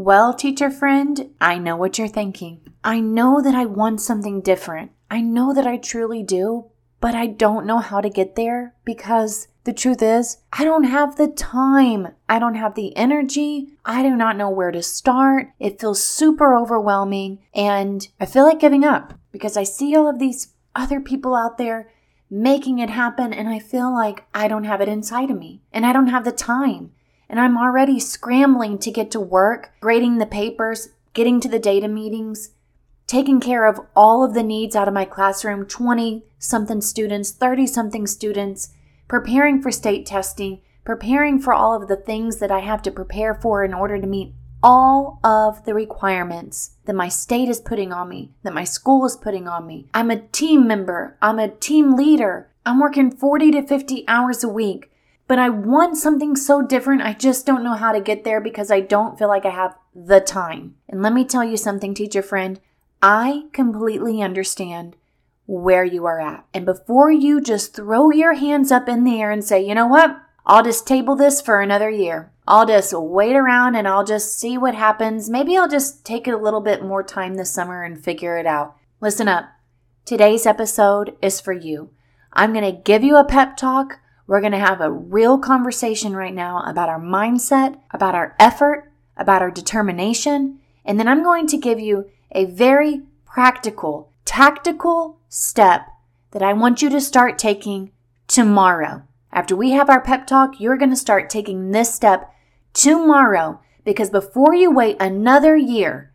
Well, teacher friend, I know what you're thinking. I know that I want something different. I know that I truly do, but I don't know how to get there because the truth is, I don't have the time. I don't have the energy. I do not know where to start. It feels super overwhelming and I feel like giving up because I see all of these other people out there making it happen and I feel like I don't have it inside of me and I don't have the time. And I'm already scrambling to get to work, grading the papers, getting to the data meetings, taking care of all of the needs out of my classroom 20 something students, 30 something students, preparing for state testing, preparing for all of the things that I have to prepare for in order to meet all of the requirements that my state is putting on me, that my school is putting on me. I'm a team member, I'm a team leader, I'm working 40 to 50 hours a week. But I want something so different. I just don't know how to get there because I don't feel like I have the time. And let me tell you something, teacher friend. I completely understand where you are at. And before you just throw your hands up in the air and say, you know what? I'll just table this for another year. I'll just wait around and I'll just see what happens. Maybe I'll just take a little bit more time this summer and figure it out. Listen up. Today's episode is for you. I'm going to give you a pep talk. We're going to have a real conversation right now about our mindset, about our effort, about our determination. And then I'm going to give you a very practical, tactical step that I want you to start taking tomorrow. After we have our pep talk, you're going to start taking this step tomorrow because before you wait another year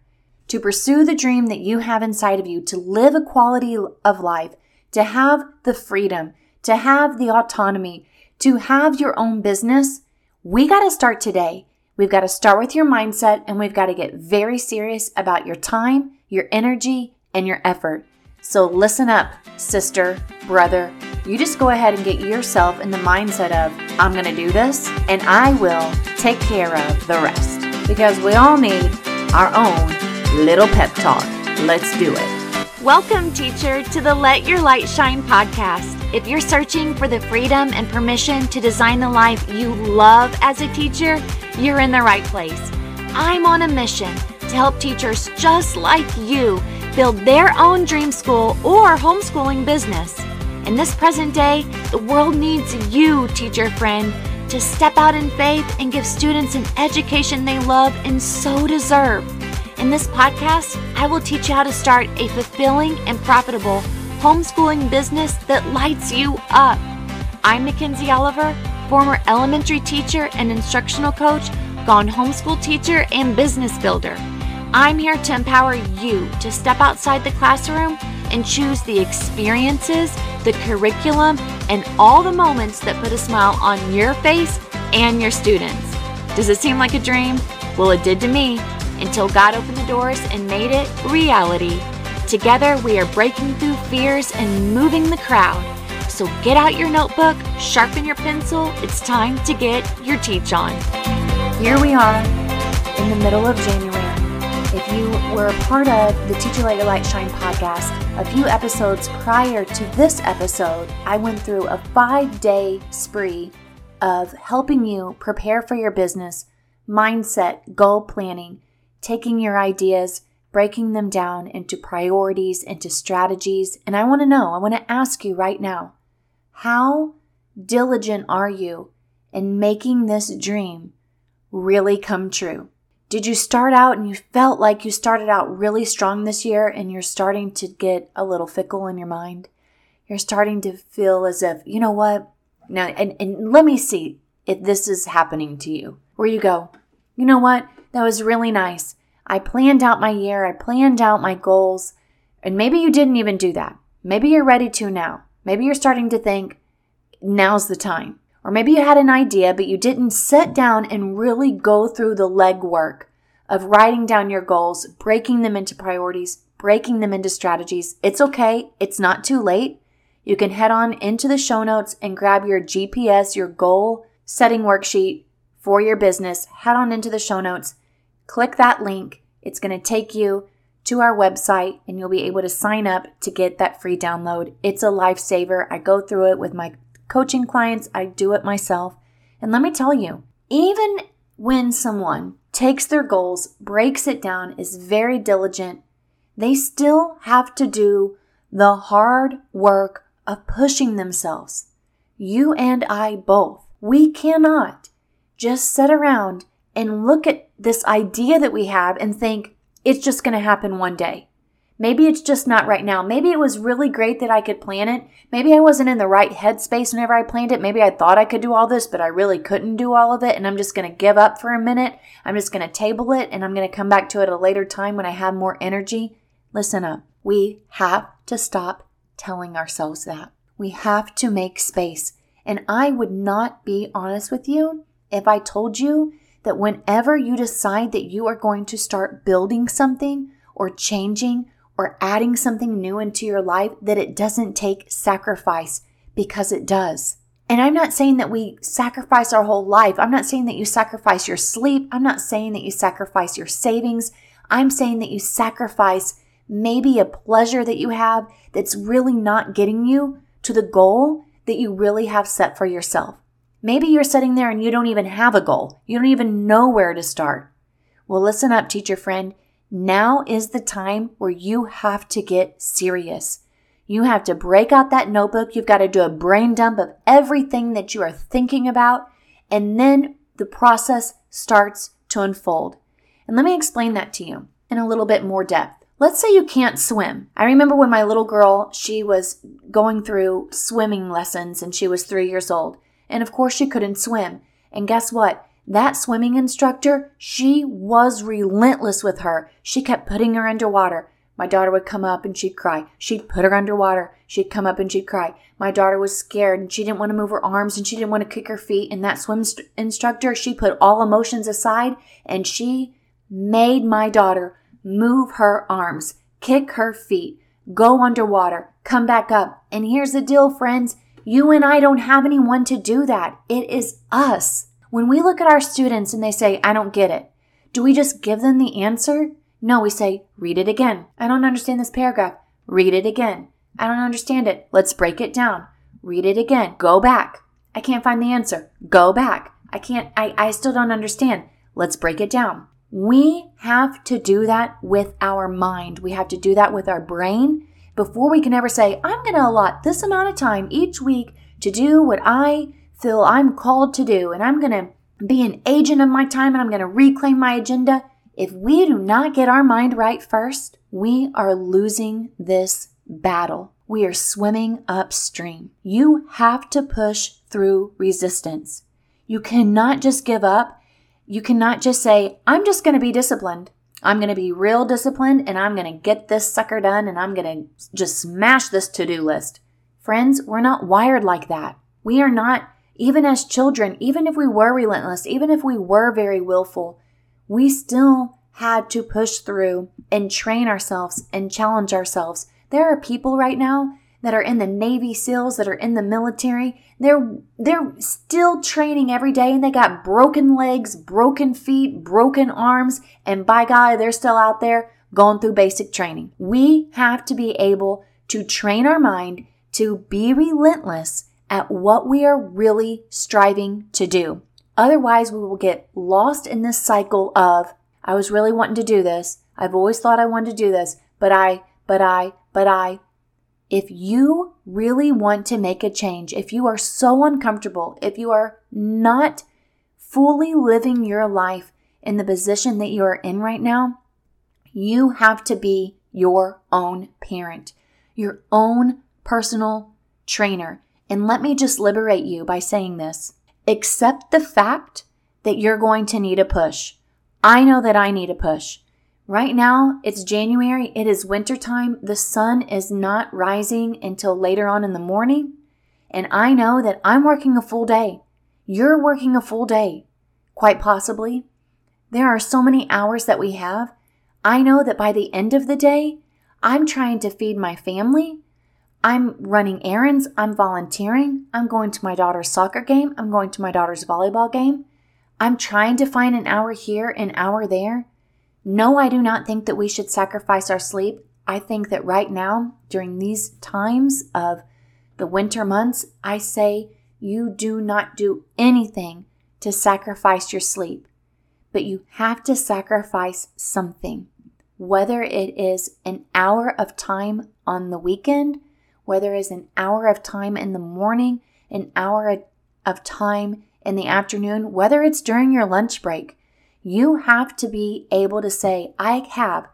to pursue the dream that you have inside of you, to live a quality of life, to have the freedom, to have the autonomy, to have your own business, we got to start today. We've got to start with your mindset and we've got to get very serious about your time, your energy, and your effort. So listen up, sister, brother. You just go ahead and get yourself in the mindset of, I'm going to do this and I will take care of the rest. Because we all need our own little pep talk. Let's do it. Welcome, teacher, to the Let Your Light Shine podcast. If you're searching for the freedom and permission to design the life you love as a teacher, you're in the right place. I'm on a mission to help teachers just like you build their own dream school or homeschooling business. In this present day, the world needs you, teacher friend, to step out in faith and give students an education they love and so deserve. In this podcast, I will teach you how to start a fulfilling and profitable homeschooling business that lights you up. I'm Mackenzie Oliver, former elementary teacher and instructional coach, gone homeschool teacher, and business builder. I'm here to empower you to step outside the classroom and choose the experiences, the curriculum, and all the moments that put a smile on your face and your students. Does it seem like a dream? Well, it did to me until God opened the doors and made it reality. Together, we are breaking through fears and moving the crowd. So get out your notebook, sharpen your pencil. It's time to get your teach on. Here we are in the middle of January. If you were a part of the Teacher Your Light Shine podcast, a few episodes prior to this episode, I went through a five day spree of helping you prepare for your business, mindset, goal planning, taking your ideas, breaking them down into priorities, into strategies. And I want to know, I want to ask you right now, how diligent are you in making this dream really come true? Did you start out and you felt like you started out really strong this year and you're starting to get a little fickle in your mind? You're starting to feel as if, you know what? Now, and, and let me see if this is happening to you, where you go, you know what? That was really nice. I planned out my year, I planned out my goals, and maybe you didn't even do that. Maybe you're ready to now. Maybe you're starting to think, now's the time. Or maybe you had an idea, but you didn't sit down and really go through the legwork of writing down your goals, breaking them into priorities, breaking them into strategies. It's okay. It's not too late. You can head on into the show notes and grab your GPS, your goal setting worksheet for your business. Head on into the show notes, click that link. It's going to take you to our website and you'll be able to sign up to get that free download. It's a lifesaver. I go through it with my coaching clients, I do it myself. And let me tell you, even when someone takes their goals, breaks it down, is very diligent, they still have to do the hard work of pushing themselves. You and I both. We cannot just sit around and look at this idea that we have and think it's just going to happen one day. Maybe it's just not right now. Maybe it was really great that I could plan it. Maybe I wasn't in the right headspace whenever I planned it. Maybe I thought I could do all this, but I really couldn't do all of it. And I'm just going to give up for a minute. I'm just going to table it and I'm going to come back to it at a later time when I have more energy. Listen up. We have to stop telling ourselves that. We have to make space. And I would not be honest with you if I told you that whenever you decide that you are going to start building something or changing or adding something new into your life, that it doesn't take sacrifice because it does. And I'm not saying that we sacrifice our whole life. I'm not saying that you sacrifice your sleep. I'm not saying that you sacrifice your savings. I'm saying that you sacrifice maybe a pleasure that you have that's really not getting you to the goal that you really have set for yourself. Maybe you're sitting there and you don't even have a goal. You don't even know where to start. Well, listen up, teacher friend. Now is the time where you have to get serious. You have to break out that notebook. You've got to do a brain dump of everything that you are thinking about. And then the process starts to unfold. And let me explain that to you in a little bit more depth. Let's say you can't swim. I remember when my little girl, she was going through swimming lessons and she was three years old. And of course, she couldn't swim. And guess what? That swimming instructor, she was relentless with her. She kept putting her underwater. My daughter would come up and she'd cry. She'd put her underwater. She'd come up and she'd cry. My daughter was scared and she didn't want to move her arms and she didn't want to kick her feet. And that swim st- instructor, she put all emotions aside and she made my daughter move her arms, kick her feet, go underwater, come back up. And here's the deal, friends. You and I don't have anyone to do that. It is us. When we look at our students and they say, I don't get it, do we just give them the answer? No, we say, read it again. I don't understand this paragraph. Read it again. I don't understand it. Let's break it down. Read it again. Go back. I can't find the answer. Go back. I can't, I, I still don't understand. Let's break it down. We have to do that with our mind. We have to do that with our brain before we can ever say, I'm going to allot this amount of time each week to do what I feel I'm called to do, and I'm going to be an agent of my time and I'm going to reclaim my agenda. If we do not get our mind right first, we are losing this battle. We are swimming upstream. You have to push through resistance. You cannot just give up. You cannot just say, I'm just going to be disciplined. I'm going to be real disciplined and I'm going to get this sucker done and I'm going to just smash this to do list. Friends, we're not wired like that. We are not, even as children, even if we were relentless, even if we were very willful, we still had to push through and train ourselves and challenge ourselves. There are people right now that are in the Navy SEALs, that are in the military, they're they're still training every day and they got broken legs, broken feet, broken arms, and by God, they're still out there going through basic training. We have to be able to train our mind to be relentless at what we are really striving to do. Otherwise, we will get lost in this cycle of I was really wanting to do this. I've always thought I wanted to do this, but I, but I, but I, if you really want to make a change, if you are so uncomfortable, if you are not fully living your life in the position that you are in right now, you have to be your own parent, your own personal trainer. And let me just liberate you by saying this accept the fact that you're going to need a push. I know that I need a push. Right now, it's January, it is wintertime, the sun is not rising until later on in the morning, and I know that I'm working a full day. You're working a full day, quite possibly. There are so many hours that we have. I know that by the end of the day, I'm trying to feed my family. I'm running errands. I'm volunteering. I'm going to my daughter's soccer game. I'm going to my daughter's volleyball game. I'm trying to find an hour here, an hour there. No, I do not think that we should sacrifice our sleep. I think that right now, during these times of the winter months, I say you do not do anything to sacrifice your sleep. but you have to sacrifice something. Whether it is an hour of time on the weekend, whether it is an hour of time in the morning, an hour of time in the afternoon, whether it's during your lunch break, you have to be able to say, I have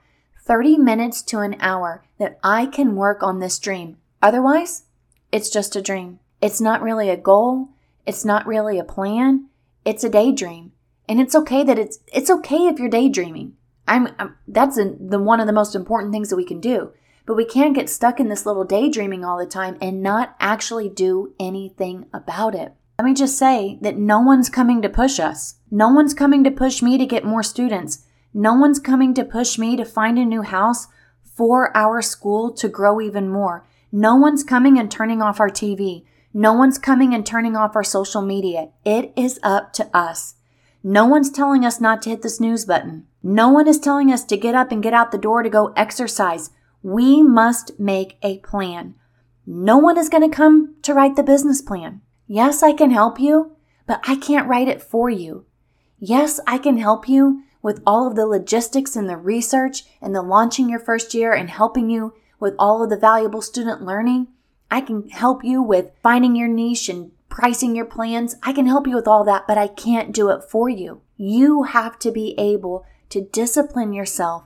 30 minutes to an hour that I can work on this dream. Otherwise, it's just a dream. It's not really a goal. It's not really a plan. It's a daydream. And it's okay that it's it's okay if you're daydreaming. I'm, I'm that's a, the one of the most important things that we can do. But we can't get stuck in this little daydreaming all the time and not actually do anything about it. Let me just say that no one's coming to push us. No one's coming to push me to get more students. No one's coming to push me to find a new house for our school to grow even more. No one's coming and turning off our TV. No one's coming and turning off our social media. It is up to us. No one's telling us not to hit the snooze button. No one is telling us to get up and get out the door to go exercise. We must make a plan. No one is going to come to write the business plan. Yes, I can help you, but I can't write it for you. Yes, I can help you with all of the logistics and the research and the launching your first year and helping you with all of the valuable student learning. I can help you with finding your niche and pricing your plans. I can help you with all that, but I can't do it for you. You have to be able to discipline yourself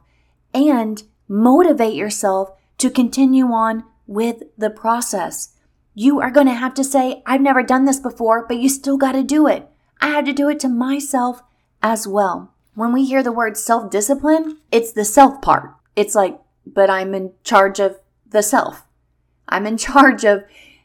and motivate yourself to continue on with the process. You are going to have to say, I've never done this before, but you still got to do it. I had to do it to myself as well. When we hear the word self discipline, it's the self part. It's like, but I'm in charge of the self. I'm in charge of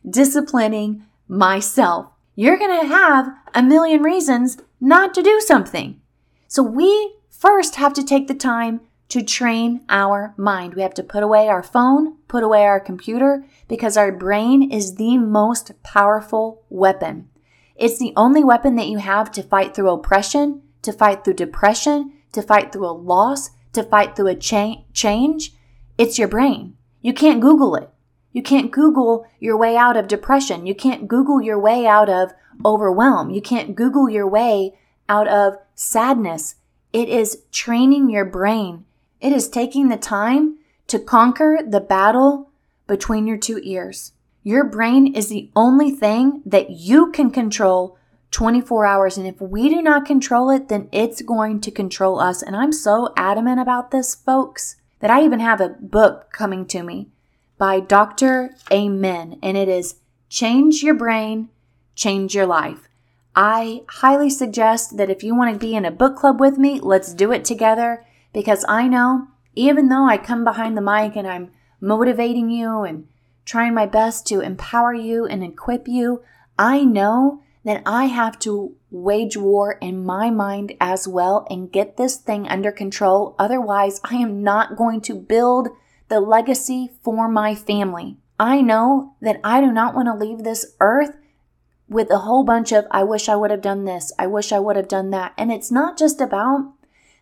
disciplining myself. You're going to have a million reasons not to do something. So we first have to take the time to train our mind. We have to put away our phone, put away our computer, because our brain is the most powerful weapon. It's the only weapon that you have to fight through oppression, to fight through depression, to fight through a loss, to fight through a cha- change. It's your brain. You can't Google it. You can't Google your way out of depression. You can't Google your way out of overwhelm. You can't Google your way out of sadness. It is training your brain it is taking the time to conquer the battle between your two ears. Your brain is the only thing that you can control 24 hours. And if we do not control it, then it's going to control us. And I'm so adamant about this, folks, that I even have a book coming to me by Dr. Amen. And it is Change Your Brain, Change Your Life. I highly suggest that if you want to be in a book club with me, let's do it together because I know even though I come behind the mic and I'm motivating you and trying my best to empower you and equip you, I know that I have to wage war in my mind as well and get this thing under control. Otherwise, I am not going to build the legacy for my family. I know that I do not want to leave this earth with a whole bunch of, I wish I would have done this, I wish I would have done that. And it's not just about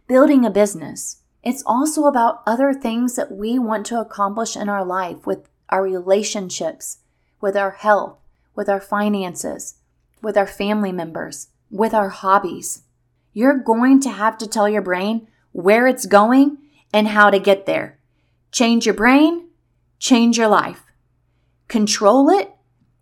building a business. It's also about other things that we want to accomplish in our life with our relationships, with our health, with our finances, with our family members, with our hobbies. You're going to have to tell your brain where it's going and how to get there. Change your brain, change your life. Control it,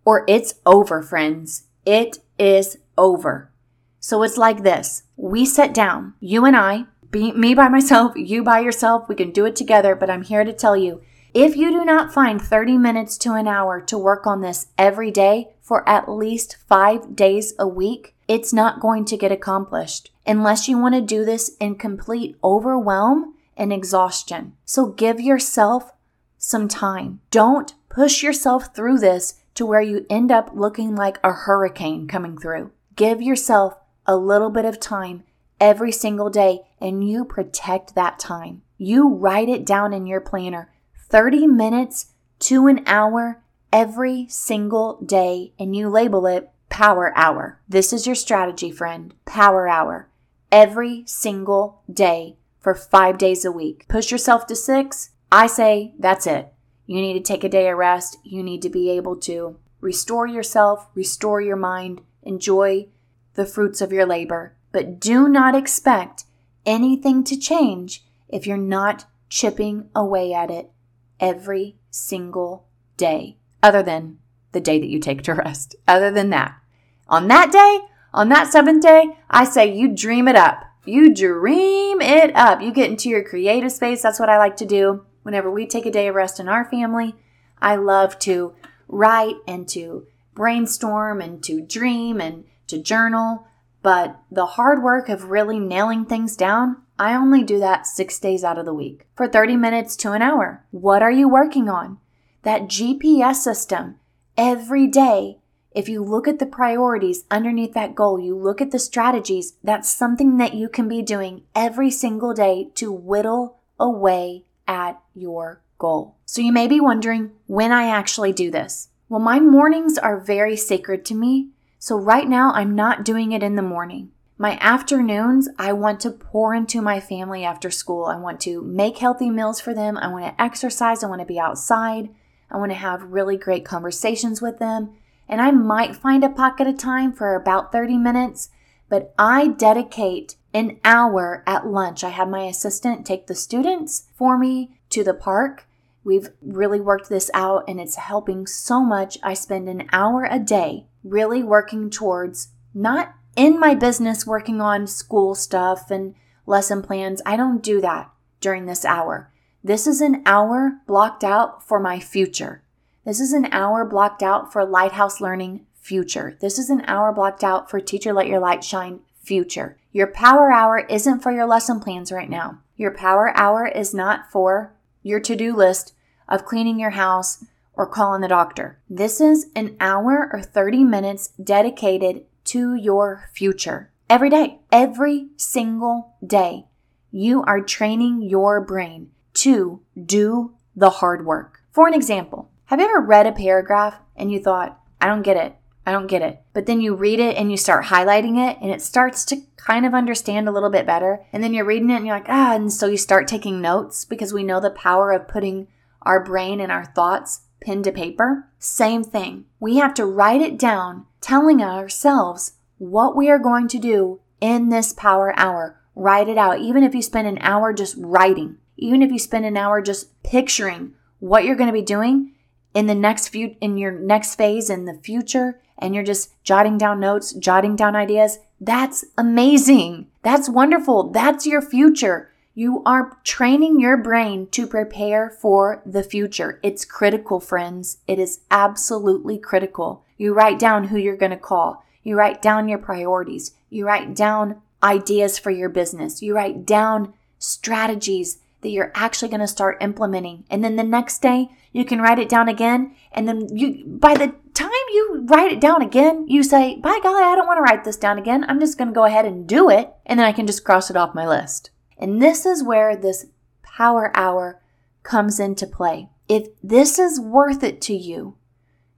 or it's over, friends. It is over. So it's like this we sit down, you and I, be, me by myself, you by yourself. We can do it together, but I'm here to tell you if you do not find 30 minutes to an hour to work on this every day for at least five days a week, it's not going to get accomplished unless you want to do this in complete overwhelm and exhaustion. So give yourself some time. Don't push yourself through this to where you end up looking like a hurricane coming through. Give yourself a little bit of time every single day and you protect that time. You write it down in your planner 30 minutes to an hour every single day and you label it power hour. This is your strategy, friend. Power hour every single day for five days a week. Push yourself to six. I say that's it. You need to take a day of rest. You need to be able to restore yourself, restore your mind, enjoy the fruits of your labor but do not expect anything to change if you're not chipping away at it every single day, other than the day that you take to rest. Other than that, on that day, on that seventh day, I say you dream it up. You dream it up. You get into your creative space. That's what I like to do whenever we take a day of rest in our family. I love to write and to brainstorm and to dream and to journal. But the hard work of really nailing things down, I only do that six days out of the week for 30 minutes to an hour. What are you working on? That GPS system every day. If you look at the priorities underneath that goal, you look at the strategies, that's something that you can be doing every single day to whittle away at your goal. So you may be wondering when I actually do this. Well, my mornings are very sacred to me. So right now I'm not doing it in the morning. My afternoons, I want to pour into my family after school. I want to make healthy meals for them. I want to exercise. I want to be outside. I want to have really great conversations with them. And I might find a pocket of time for about 30 minutes, but I dedicate an hour at lunch. I have my assistant take the students for me to the park. We've really worked this out and it's helping so much. I spend an hour a day really working towards not in my business working on school stuff and lesson plans. I don't do that during this hour. This is an hour blocked out for my future. This is an hour blocked out for Lighthouse Learning future. This is an hour blocked out for Teacher Let Your Light Shine future. Your power hour isn't for your lesson plans right now. Your power hour is not for your to do list of cleaning your house or calling the doctor. This is an hour or 30 minutes dedicated to your future. Every day, every single day, you are training your brain to do the hard work. For an example, have you ever read a paragraph and you thought, I don't get it. I don't get it. But then you read it and you start highlighting it and it starts to kind of understand a little bit better. And then you're reading it and you're like, ah, and so you start taking notes because we know the power of putting our brain and our thoughts pen to paper. Same thing. We have to write it down, telling ourselves what we are going to do in this power hour. Write it out. Even if you spend an hour just writing, even if you spend an hour just picturing what you're going to be doing in the next few, in your next phase in the future, and you're just jotting down notes, jotting down ideas, that's amazing. That's wonderful. That's your future. You are training your brain to prepare for the future. It's critical, friends. It is absolutely critical. You write down who you're going to call. You write down your priorities. You write down ideas for your business. You write down strategies that you're actually going to start implementing. And then the next day, you can write it down again. And then you, by the time you write it down again, you say, by golly, I don't want to write this down again. I'm just going to go ahead and do it. And then I can just cross it off my list. And this is where this power hour comes into play. If this is worth it to you,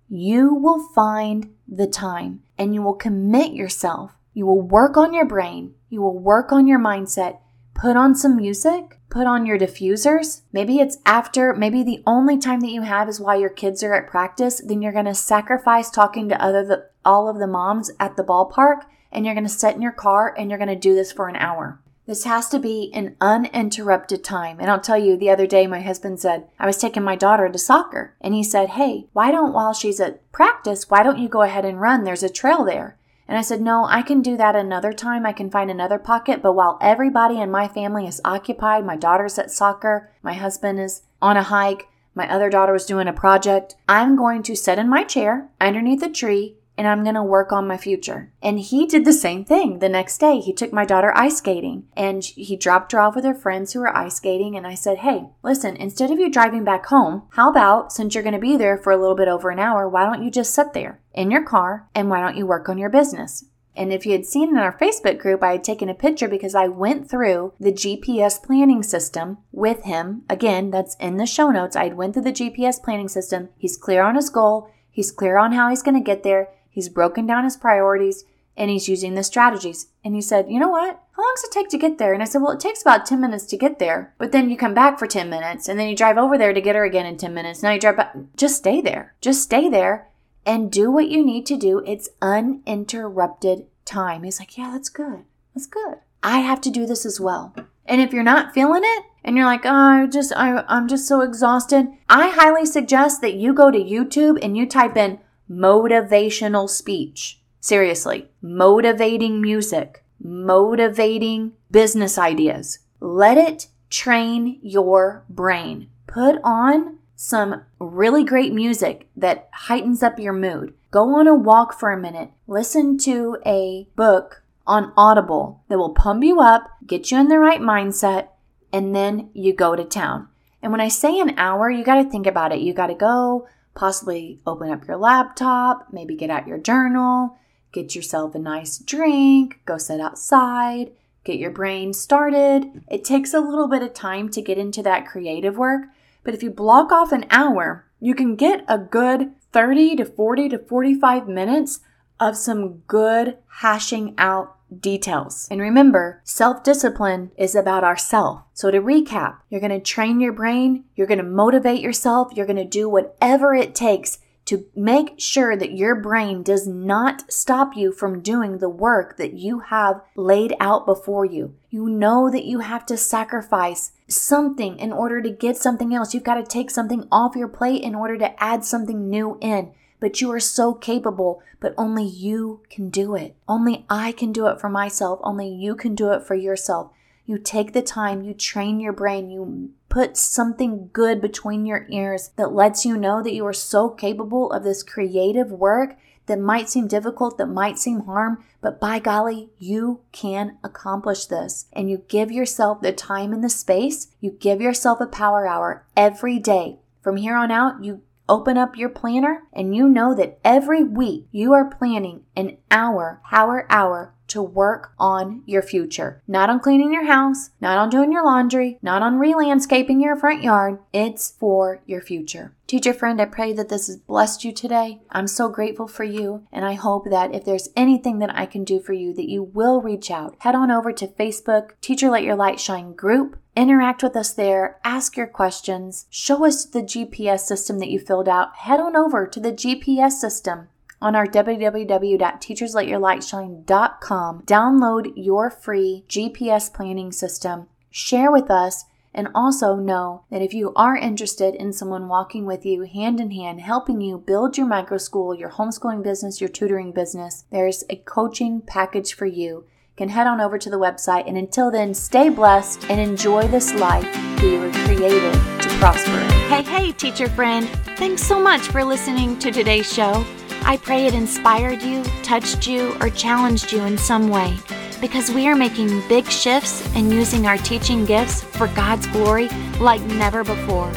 you will find the time and you will commit yourself. You will work on your brain. You will work on your mindset. Put on some music. Put on your diffusers. Maybe it's after, maybe the only time that you have is while your kids are at practice. Then you're going to sacrifice talking to other the, all of the moms at the ballpark and you're going to sit in your car and you're going to do this for an hour. This has to be an uninterrupted time. And I'll tell you, the other day, my husband said, I was taking my daughter to soccer. And he said, Hey, why don't, while she's at practice, why don't you go ahead and run? There's a trail there. And I said, No, I can do that another time. I can find another pocket. But while everybody in my family is occupied, my daughter's at soccer, my husband is on a hike, my other daughter was doing a project, I'm going to sit in my chair underneath a tree and I'm going to work on my future. And he did the same thing the next day. He took my daughter ice skating and he dropped her off with her friends who were ice skating. And I said, Hey, listen, instead of you driving back home, how about since you're going to be there for a little bit over an hour, why don't you just sit there in your car and why don't you work on your business? And if you had seen in our Facebook group, I had taken a picture because I went through the GPS planning system with him. Again, that's in the show notes. I went through the GPS planning system. He's clear on his goal. He's clear on how he's going to get there. He's broken down his priorities and he's using the strategies. And he said, You know what? How long does it take to get there? And I said, Well, it takes about 10 minutes to get there. But then you come back for 10 minutes and then you drive over there to get her again in 10 minutes. Now you drive back. Just stay there. Just stay there and do what you need to do. It's uninterrupted time. He's like, Yeah, that's good. That's good. I have to do this as well. And if you're not feeling it and you're like, oh, I just, I, I'm just so exhausted, I highly suggest that you go to YouTube and you type in motivational speech. Seriously, motivating music, motivating business ideas. Let it train your brain. Put on some really great music that heightens up your mood. Go on a walk for a minute. Listen to a book on Audible that will pump you up, get you in the right mindset, and then you go to town. And when I say an hour, you got to think about it. You got to go, possibly open up your laptop, maybe get out your journal, get yourself a nice drink, go sit outside, get your brain started. It takes a little bit of time to get into that creative work, but if you block off an hour, you can get a good 30 to 40 to 45 minutes of some good hashing out details. And remember, self discipline is about ourself. So to recap, you're going to train your brain, you're going to motivate yourself, you're going to do whatever it takes to make sure that your brain does not stop you from doing the work that you have laid out before you. You know that you have to sacrifice something in order to get something else. You've got to take something off your plate in order to add something new in but you are so capable, but only you can do it. Only I can do it for myself. Only you can do it for yourself. You take the time, you train your brain, you put something good between your ears that lets you know that you are so capable of this creative work that might seem difficult, that might seem harm, but by golly, you can accomplish this. And you give yourself the time and the space, you give yourself a power hour every day. From here on out, you Open up your planner and you know that every week you are planning an hour, hour, hour to work on your future. Not on cleaning your house, not on doing your laundry, not on re-landscaping your front yard. It's for your future. Teacher friend, I pray that this has blessed you today. I'm so grateful for you, and I hope that if there's anything that I can do for you, that you will reach out. Head on over to Facebook, Teacher Let Your Light Shine group. Interact with us there, ask your questions, show us the GPS system that you filled out. Head on over to the GPS system on our www.teachersletyourlightshine.com. Download your free GPS planning system. Share with us and also know that if you are interested in someone walking with you hand in hand, helping you build your micro school, your homeschooling business, your tutoring business, there's a coaching package for you. Can head on over to the website. And until then, stay blessed and enjoy this life you were created to prosper. Hey, hey, teacher friend. Thanks so much for listening to today's show. I pray it inspired you, touched you, or challenged you in some way because we are making big shifts and using our teaching gifts for God's glory like never before.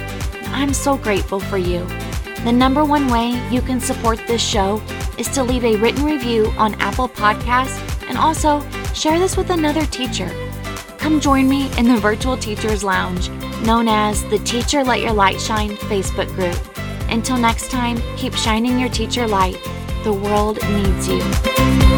I'm so grateful for you. The number one way you can support this show is to leave a written review on Apple Podcasts and also share this with another teacher. Come join me in the Virtual Teachers Lounge, known as the Teacher Let Your Light Shine Facebook group. Until next time, keep shining your teacher light. The world needs you.